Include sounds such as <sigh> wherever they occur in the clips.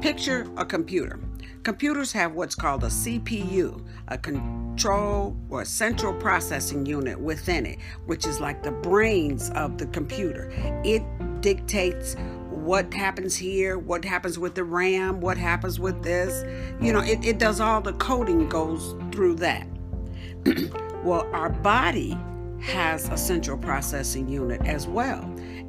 picture a computer. Computers have what's called a CPU, a control or central processing unit within it, which is like the brains of the computer. It dictates what happens here, what happens with the RAM, what happens with this. You know, it, it does all the coding goes through that. <clears throat> well, our body has a central processing unit as well,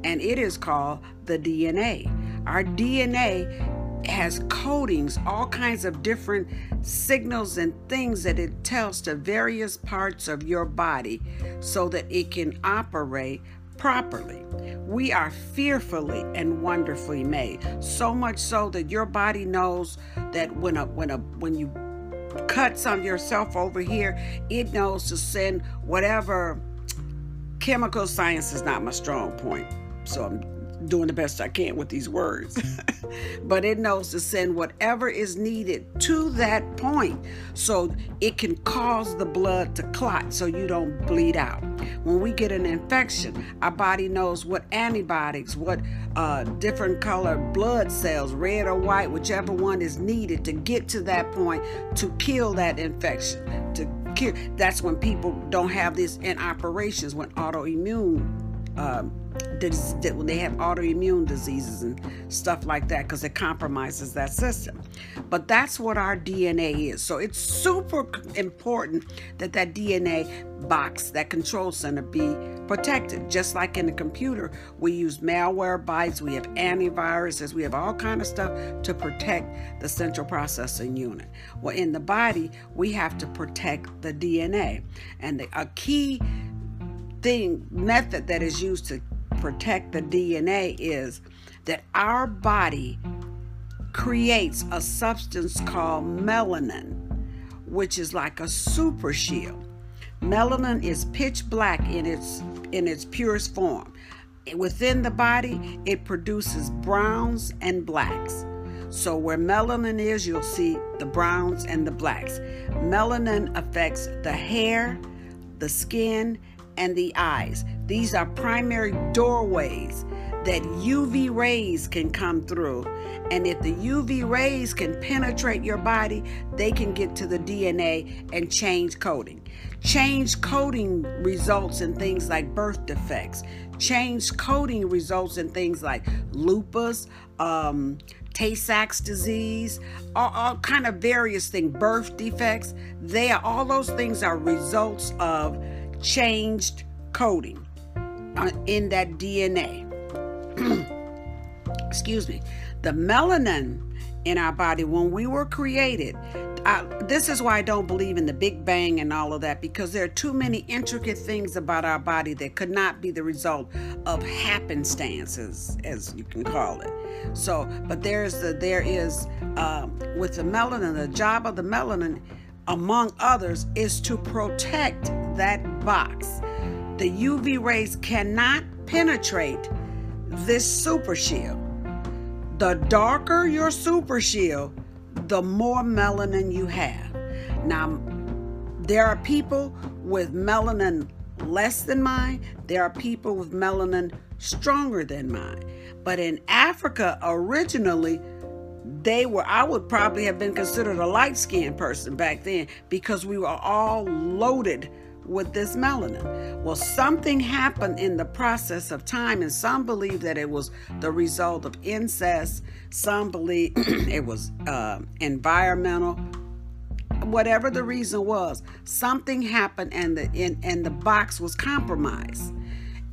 and it is called the DNA. Our DNA has codings, all kinds of different signals and things that it tells to various parts of your body so that it can operate properly. We are fearfully and wonderfully made, so much so that your body knows that when a when a when you cut some yourself over here, it knows to send whatever chemical science is not my strong point. So I'm doing the best I can with these words. <laughs> but it knows to send whatever is needed to that point so it can cause the blood to clot so you don't bleed out. When we get an infection, our body knows what antibiotics, what uh, different color blood cells, red or white, whichever one is needed to get to that point to kill that infection. To kill. That's when people don't have this in operations when autoimmune. Um, when they have autoimmune diseases and stuff like that because it compromises that system. But that's what our DNA is. So it's super important that that DNA box, that control center, be protected. Just like in a computer, we use Malwarebytes, we have antiviruses, we have all kind of stuff to protect the central processing unit. Well, in the body, we have to protect the DNA, and the, a key thing method that is used to protect the DNA is that our body creates a substance called melanin, which is like a super shield. Melanin is pitch black in its in its purest form. Within the body, it produces browns and blacks. So where melanin is, you'll see the browns and the blacks. Melanin affects the hair, the skin, and the eyes. These are primary doorways that UV rays can come through. And if the UV rays can penetrate your body, they can get to the DNA and change coding. Change coding results in things like birth defects. Change coding results in things like lupus, um, Tay-Sachs disease, all, all kind of various things, birth defects. They are all those things are results of changed coding uh, in that DNA. <clears throat> Excuse me. The melanin in our body, when we were created, I, this is why I don't believe in the Big Bang and all of that because there are too many intricate things about our body that could not be the result of happenstances, as you can call it. So, but there's the there is uh, with the melanin, the job of the melanin, among others, is to protect that box. The UV rays cannot penetrate this super shield. The darker your super shield, the more melanin you have. Now, there are people with melanin less than mine, there are people with melanin stronger than mine. But in Africa, originally, they were, I would probably have been considered a light skinned person back then because we were all loaded with this melanin. Well, something happened in the process of time, and some believe that it was the result of incest, some believe <clears throat> it was uh, environmental. Whatever the reason was, something happened, and the in, and the box was compromised,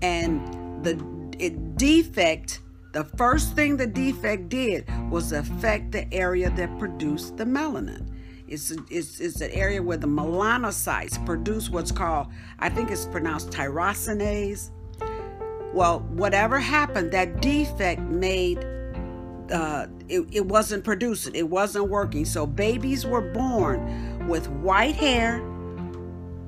and the it, defect the first thing the defect did was affect the area that produced the melanin. It's, it's, it's an area where the melanocytes produce what's called, I think it's pronounced tyrosinase. Well, whatever happened, that defect made uh, it, it wasn't producing, it wasn't working. So babies were born with white hair,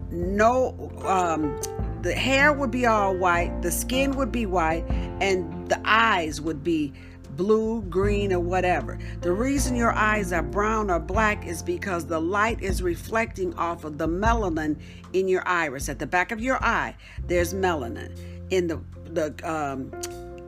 no um, the hair would be all white, the skin would be white, and the eyes would be blue, green, or whatever. The reason your eyes are brown or black is because the light is reflecting off of the melanin in your iris. At the back of your eye, there's melanin. In the the um,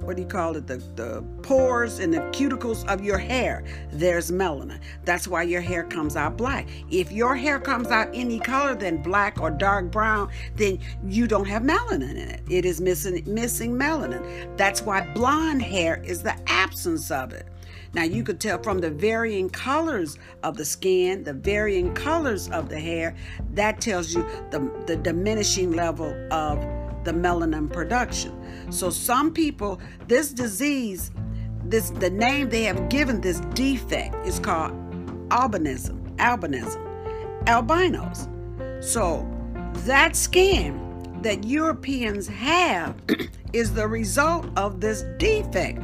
what do you call it? The, the pores and the cuticles of your hair, there's melanin. That's why your hair comes out black. If your hair comes out any color than black or dark brown, then you don't have melanin in it. It is missing missing melanin. That's why blonde hair is the absence of it. Now you could tell from the varying colors of the skin, the varying colors of the hair, that tells you the, the diminishing level of the melanin production. So some people, this disease, this the name they have given this defect is called albinism, albinism, albinos. So that skin that Europeans have <clears throat> is the result of this defect.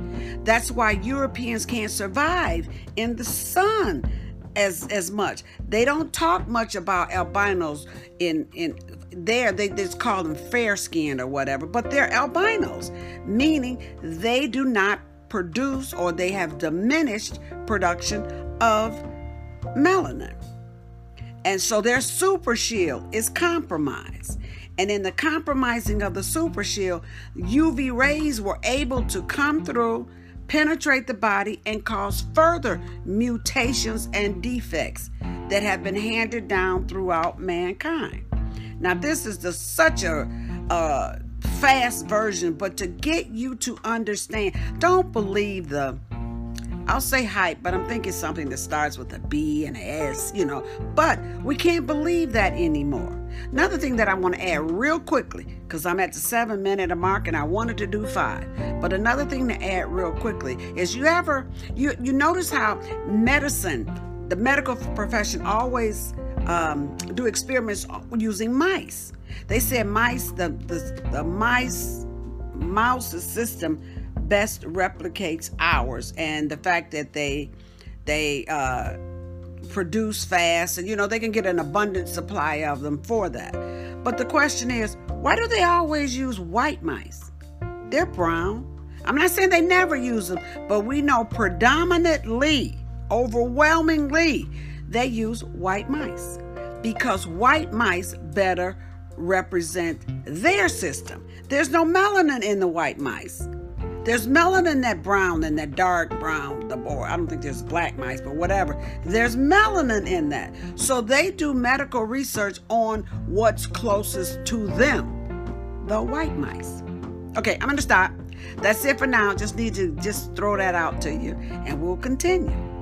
That's why Europeans can't survive in the sun as as much. They don't talk much about albinos in in there. They just call them fair skinned or whatever, but they're albinos, meaning they do not produce or they have diminished production of melanin. And so their super shield is compromised. And in the compromising of the super shield, UV rays were able to come through, penetrate the body, and cause further mutations and defects that have been handed down throughout mankind. Now, this is the, such a, a fast version, but to get you to understand, don't believe the I'll say hype, but I'm thinking something that starts with a B and a S, you know. But we can't believe that anymore. Another thing that I want to add real quickly, because I'm at the seven minute mark and I wanted to do five. But another thing to add real quickly is you ever you you notice how medicine, the medical profession always um, do experiments using mice. They said mice, the the, the mice mouse system best replicates ours and the fact that they they uh, produce fast and you know they can get an abundant supply of them for that. But the question is why do they always use white mice? They're brown. I'm not saying they never use them but we know predominantly overwhelmingly they use white mice. Because white mice better represent their system. There's no melanin in the white mice there's melanin in that brown and that dark brown, the boy. I don't think there's black mice, but whatever. There's melanin in that. So they do medical research on what's closest to them, the white mice. Okay, I'm gonna stop. That's it for now. Just need to just throw that out to you, and we'll continue.